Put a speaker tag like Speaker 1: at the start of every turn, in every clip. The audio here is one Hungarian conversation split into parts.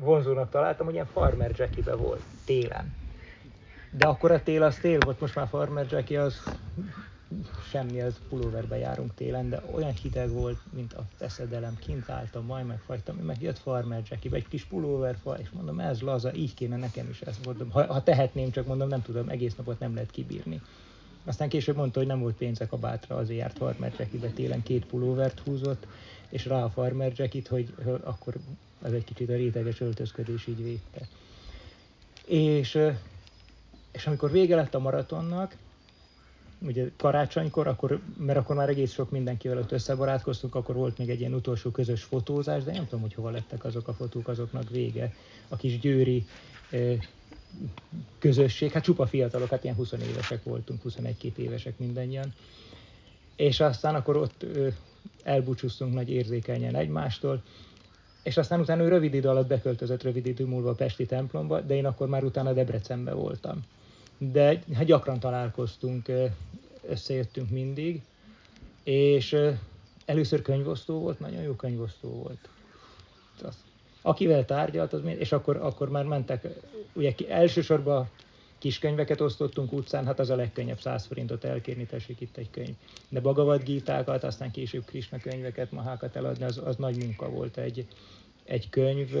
Speaker 1: vonzónak találtam, hogy ilyen farmer jackibe volt télen. De akkor a tél az tél volt, most már farmer jackie az semmi, az pulóverbe járunk télen, de olyan hideg volt, mint a teszedelem, kint álltam, majd megfagytam, meg jött farmer jackie, egy kis pulóverfa, és mondom, ez laza, így kéne nekem is ezt mondom. Ha, ha tehetném, csak mondom, nem tudom, egész napot nem lehet kibírni. Aztán később mondta, hogy nem volt pénze kabátra, azért járt farmer jackie télen, két pulóvert húzott, és rá a farmer jackit, hogy, akkor ez egy kicsit a réteges öltözködés így védte. És, és amikor vége lett a maratonnak, ugye karácsonykor, akkor, mert akkor már egész sok mindenkivel ott összebarátkoztunk, akkor volt még egy ilyen utolsó közös fotózás, de nem tudom, hogy hova lettek azok a fotók, azoknak vége. A kis győri közösség, hát csupa fiatalok, hát ilyen 20 évesek voltunk, 21-2 évesek mindannyian. És aztán akkor ott elbúcsúztunk nagy érzékenyen egymástól, és aztán utána ő rövid idő alatt beköltözött rövid idő múlva a Pesti templomba, de én akkor már utána Debrecenbe voltam. De hát gyakran találkoztunk, összejöttünk mindig, és először könyvosztó volt, nagyon jó könyvosztó volt. Akivel tárgyalt, az, és akkor, akkor már mentek, ugye elsősorban kiskönyveket osztottunk utcán, hát az a legkönnyebb 100 forintot elkérni, tessék itt egy könyv. De Bagavad Gítákat, aztán később Krisna könyveket, mahákat eladni, az, az nagy munka volt egy, egy könyv,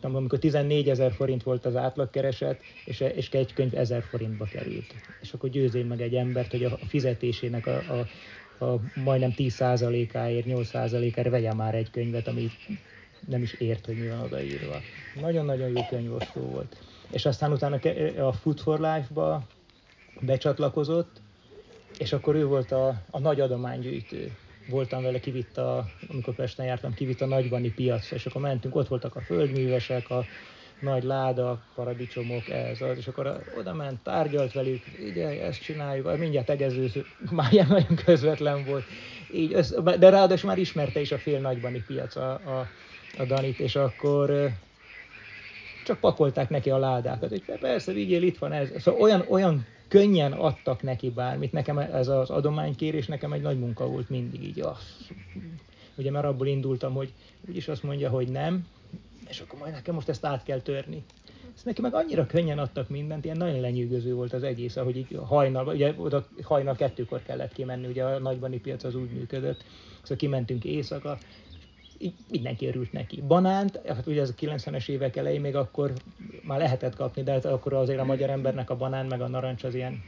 Speaker 1: amikor 14 ezer forint volt az átlagkereset, és, és egy könyv 1000 forintba került. És akkor győzén meg egy embert, hogy a fizetésének a, a, a majdnem 10%-áért, 8%-áért vegye már egy könyvet, ami nem is ért, hogy mi van odaírva. Nagyon-nagyon jó könyvosztó volt és aztán utána a Food for Life-ba becsatlakozott, és akkor ő volt a, a nagy adománygyűjtő. Voltam vele, kivitt a, amikor Pesten jártam, kivitt a nagybani piacra, és akkor mentünk, ott voltak a földművesek, a nagy láda, paradicsomok, ez az, és akkor oda ment, tárgyalt velük, ugye, ezt csináljuk, mindjárt tegező, már ilyen nagyon közvetlen volt, így össze, de ráadásul már ismerte is a fél nagybani piac a, a, a Danit, és akkor csak pakolták neki a ládákat, hogy persze, vigyél, itt van ez. Szóval olyan, olyan könnyen adtak neki bármit. Nekem ez az adománykérés nekem egy nagy munka volt mindig így. Ah, ugye már abból indultam, hogy úgyis azt mondja, hogy nem, és akkor majd nekem most ezt át kell törni. Ezt neki meg annyira könnyen adtak mindent, ilyen nagyon lenyűgöző volt az egész, ahogy így hajnal, ugye oda hajnal kettőkor kellett kimenni, ugye a nagybani piac az úgy működött, szóval kimentünk éjszaka, így mindenki örült neki. Banánt, hát ugye ez a 90-es évek elején még akkor már lehetett kapni, de hát akkor azért a magyar embernek a banán meg a narancs az ilyen,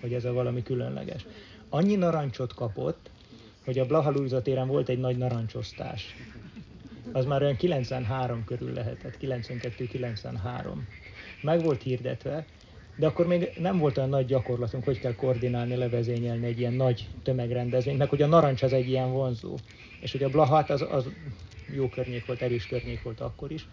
Speaker 1: hogy ez a valami különleges. Annyi narancsot kapott, hogy a Blaha téren volt egy nagy narancsosztás. Az már olyan 93 körül lehetett, 92-93. Meg volt hirdetve, de akkor még nem volt olyan nagy gyakorlatunk, hogy kell koordinálni, levezényelni egy ilyen nagy tömegrendezvényt, meg hogy a narancs az egy ilyen vonzó. És hogy a Blahat az, az jó környék volt, erős környék volt akkor is.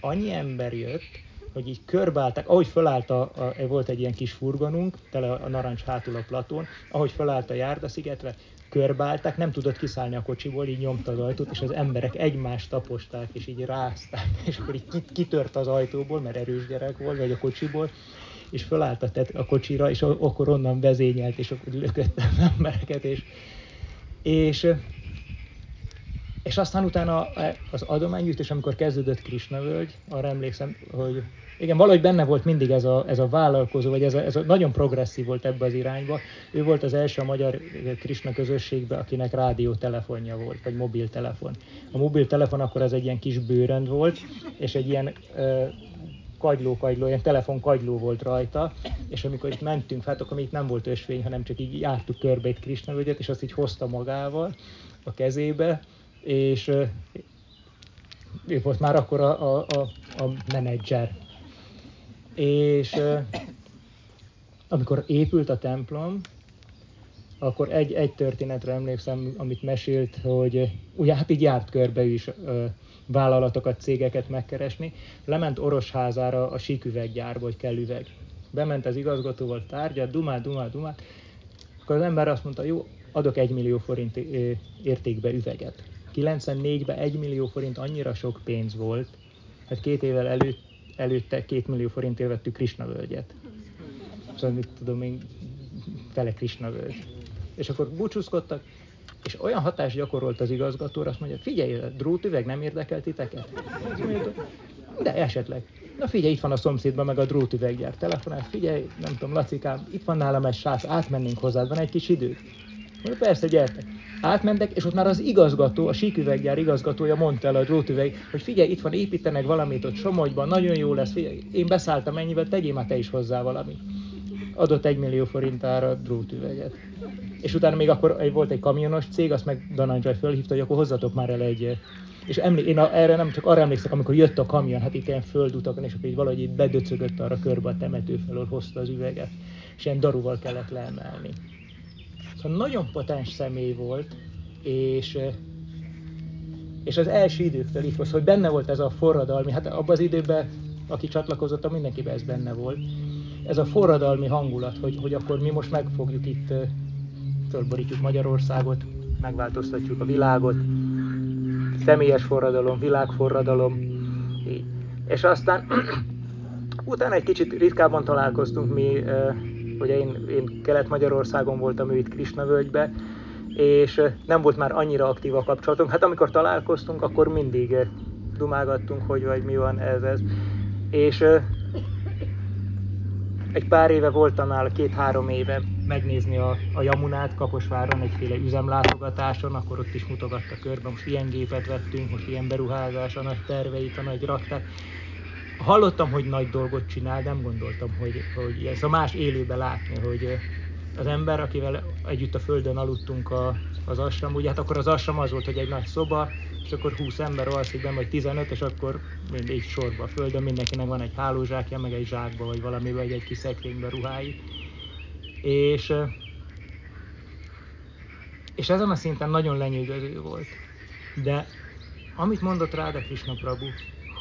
Speaker 1: Annyi ember jött, hogy így körbeálltak, ahogy fölállt, a, a, volt egy ilyen kis furgonunk, tele a narancs hátul a platón, ahogy fölállt a járdaszigetre, körbeálltak, nem tudott kiszállni a kocsiból, így nyomta az ajtót, és az emberek egymást taposták, és így rázták, és akkor így kitört az ajtóból, mert erős gyerek volt, vagy a kocsiból, és fölállt a, kocsira, és akkor onnan vezényelt, és akkor lökött az embereket, és, és, és aztán utána az adománygyűjtés, amikor kezdődött Krishna völgy, arra emlékszem, hogy igen, valahogy benne volt mindig ez a, ez a vállalkozó, vagy ez a, ez a nagyon progresszív volt ebbe az irányba. Ő volt az első a magyar Krishna közösségben, akinek rádiótelefonja volt, vagy mobiltelefon. A mobiltelefon akkor ez egy ilyen kis bőrönd volt, és egy ilyen kagyló-kagyló, ilyen telefonkagyló volt rajta, és amikor itt mentünk, hát akkor még itt nem volt ösvény, hanem csak így jártuk körbe itt Krisna völgyet, és azt így hozta magával a kezébe, és ő volt már akkor a, a, a, a menedzser. És amikor épült a templom, akkor egy, egy történetre emlékszem, amit mesélt, hogy ugye hát így járt körbe is vállalatokat, cégeket megkeresni. Lement Orosházára a síküveggyárba, hogy kell üveg. Bement az igazgatóval tárgyat, dumát, dumát, dumát. Akkor az ember azt mondta, jó, adok egy millió forint értékbe üveget. 94-ben egy millió forint annyira sok pénz volt, hát két évvel előtt, előtte két millió forintért vettük Krishna völgyet. Szóval mit tudom én, fele Krishna völgy. És akkor búcsúzkodtak, És olyan hatást gyakorolt az igazgatóra, azt mondja, figyelj, a drótüveg nem érdekel titeket? de esetleg. Na figyelj, itt van a szomszédban meg a drótüveggyár. Telefonál, figyelj, nem tudom, Lacikám, itt van nálam egy sász, átmennénk hozzád, van egy kis idő? Mondja, persze, gyertek. Átmentek, és ott már az igazgató, a síküveggyár igazgatója mondta el a drótüveg, hogy figyelj, itt van, építenek valamit ott Somogyban, nagyon jó lesz, figyelj, én beszálltam ennyivel, tegyél már te is hozzá valamit. Adott egy millió forintára drótüveget. És utána még akkor volt egy kamionos cég, azt meg Danandzsaj fölhívta, hogy akkor hozzatok már el egy és emlé- én a, erre nem csak arra emlékszek, amikor jött a kamion, hát itt ilyen földutakon, és akkor így valahogy így bedöcögött arra körbe a temető felől, hozta az üveget, és ilyen daruval kellett leemelni. Szóval nagyon potens személy volt, és, és az első időktől így hogy benne volt ez a forradalmi, hát abban az időben, aki csatlakozott, mindenkiben ez benne volt, ez a forradalmi hangulat, hogy, hogy akkor mi most meg fogjuk itt, fölborítjuk Magyarországot, megváltoztatjuk a világot, személyes forradalom, világforradalom, így. És aztán utána egy kicsit ritkábban találkoztunk mi, ugye én, én Kelet-Magyarországon voltam, ő itt Krisna völgybe, és nem volt már annyira aktív a kapcsolatunk. Hát amikor találkoztunk, akkor mindig dumálgattunk, hogy vagy mi van ez, ez. És egy pár éve voltam nála, két-három éve megnézni a, a Jamunát Kaposváron egyféle üzemlátogatáson, akkor ott is mutogatta körbe, most ilyen gépet vettünk, most ilyen beruházás, a nagy terveit, a nagy raktár. Hallottam, hogy nagy dolgot csinál, nem gondoltam, hogy, hogy ez a más élőben látni, hogy az ember, akivel együtt a földön aludtunk a, az asram, ugye hát akkor az asram az volt, hogy egy nagy szoba, és akkor 20 ember alszik benne, vagy 15, és akkor mindig sorba a földön, mindenkinek van egy hálózsákja, meg egy zsákba, vagy valamiben, egy, egy kis szekrénybe ruhái. És, és ezen a szinten nagyon lenyűgöző volt. De amit mondott Ráda Krishna Prabhu,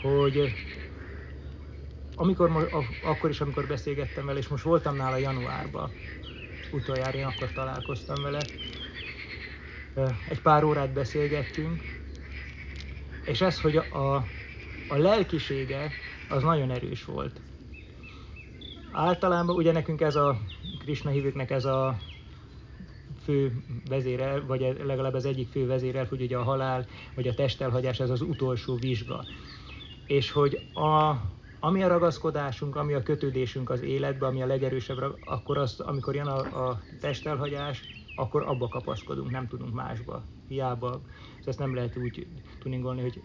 Speaker 1: hogy amikor, akkor is, amikor beszélgettem vele, és most voltam nála januárban, utoljára én akkor találkoztam vele, egy pár órát beszélgettünk, és ez, hogy a, a lelkisége az nagyon erős volt. Általában ugye nekünk ez a Krishna hívőknek ez a fő vezérel, vagy legalább az egyik fő vezérel, hogy ugye a halál, vagy a testelhagyás, ez az utolsó vizsga. És hogy a, ami a ragaszkodásunk, ami a kötődésünk az életbe, ami a legerősebb, akkor az, amikor jön a, a testelhagyás, akkor abba kapaszkodunk, nem tudunk másba. Hiába, ezt nem lehet úgy tuningolni, hogy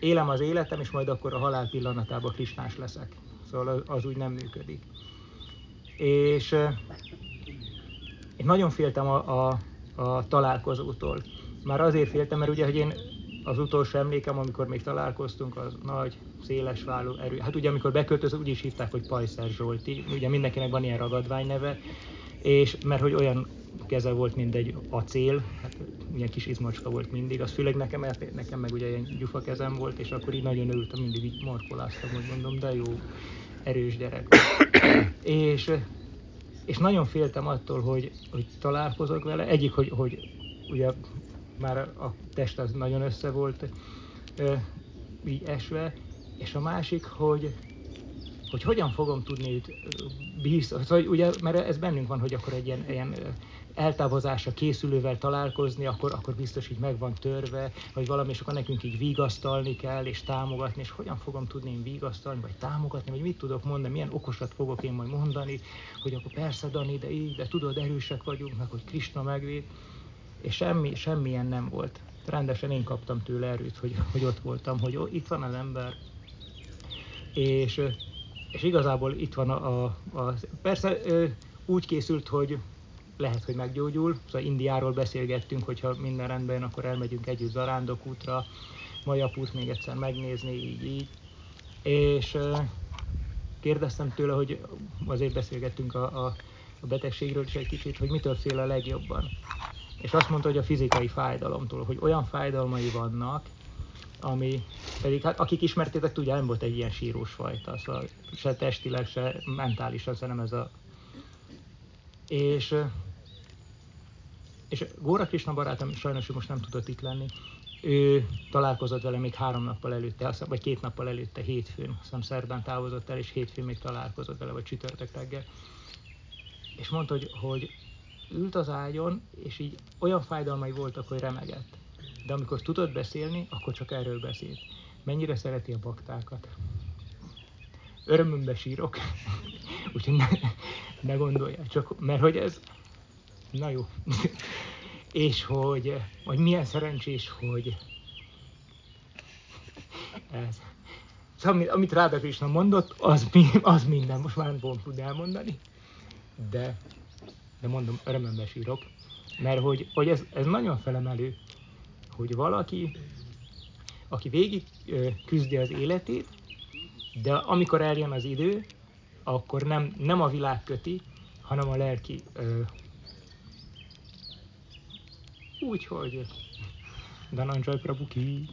Speaker 1: élem az életem, és majd akkor a halál pillanatában krisnás leszek. Szóval az, az úgy nem működik. És én nagyon féltem a, a, a találkozótól. Már azért féltem, mert ugye, hogy én az utolsó emlékem, amikor még találkoztunk, az nagy, széles válló erő. Hát ugye amikor beköltözött, úgy is hívták, hogy Pajszer Zsolti. Ugye mindenkinek van ilyen ragadvány neve, és mert hogy olyan keze volt, mint egy acél, hát ilyen kis izmacska volt mindig, az főleg nekem, mert nekem meg ugye ilyen gyufa kezem volt, és akkor így nagyon örültem, mindig így markoláztam, hogy mondom, de jó, erős gyerek. és, és nagyon féltem attól, hogy, hogy találkozok vele. Egyik, hogy, hogy ugye már a test az nagyon össze volt így esve, és a másik, hogy, hogy hogyan fogom tudni őt bízni, szóval, ugye, mert ez bennünk van, hogy akkor egy ilyen, ilyen eltávozásra készülővel találkozni, akkor, akkor biztos így meg van törve, vagy valami, és akkor nekünk így vigasztalni kell, és támogatni, és hogyan fogom tudni én vigasztalni, vagy támogatni, vagy mit tudok mondani, milyen okosat fogok én majd mondani, hogy akkor persze, Dani, de így, de tudod, erősek vagyunk, meg hogy Krishna megvéd, és semmi, semmilyen nem volt. Rendesen én kaptam tőle erőt, hogy, hogy ott voltam, hogy ó, itt van az ember, és, és igazából itt van a, a, a persze úgy készült, hogy lehet, hogy meggyógyul. Szóval Indiáról beszélgettünk, hogyha minden rendben akkor elmegyünk együtt zarándokútra, Majapút még egyszer megnézni, így, így. És kérdeztem tőle, hogy azért beszélgettünk a, a, a betegségről is egy kicsit, hogy mitől fél a legjobban. És azt mondta, hogy a fizikai fájdalomtól, hogy olyan fájdalmai vannak, ami pedig, hát akik ismertétek, tudja, nem volt egy ilyen sírós fajta, szóval se testileg, se mentálisan, szerintem ez a... És és Góra Krishna barátom sajnos most nem tudott itt lenni, ő találkozott vele még három nappal előtte, vagy két nappal előtte, hétfőn, azt szerdán távozott el, és hétfőn még találkozott vele, vagy csütörtök reggel. És mondta, hogy, hogy ült az ágyon, és így olyan fájdalmai voltak, hogy remegett. De amikor tudott beszélni, akkor csak erről beszélt. Mennyire szereti a baktákat. Örömömbe sírok. Úgyhogy ne, ne gondolják csak, mert hogy ez... Na jó. és hogy, hogy milyen szerencsés, hogy ez. Szóval, amit, amit Ráda Krishna mondott, az, az minden, most már nem fogom elmondani. De, de mondom, örömömbe sírok, mert hogy, hogy ez, ez nagyon felemelő, hogy valaki, aki végig küzdi az életét, de amikor eljön az idő, akkor nem, nem a világ köti, hanem a lelki. Úgyhogy Dananjay Prabhu ki.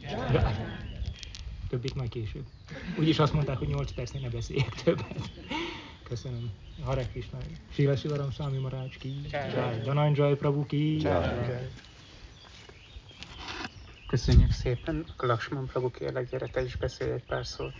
Speaker 1: Többit majd később. Úgyis azt mondták, hogy 8 percnél ne beszéljek többet. Köszönöm. Hare Krishna. Sila Sivaram Swami Maharaj ki. Dananjay Prabhu ki.
Speaker 2: Köszönjük szépen. Laksman Prabhu kérlek, gyere, te is beszélj egy pár szót.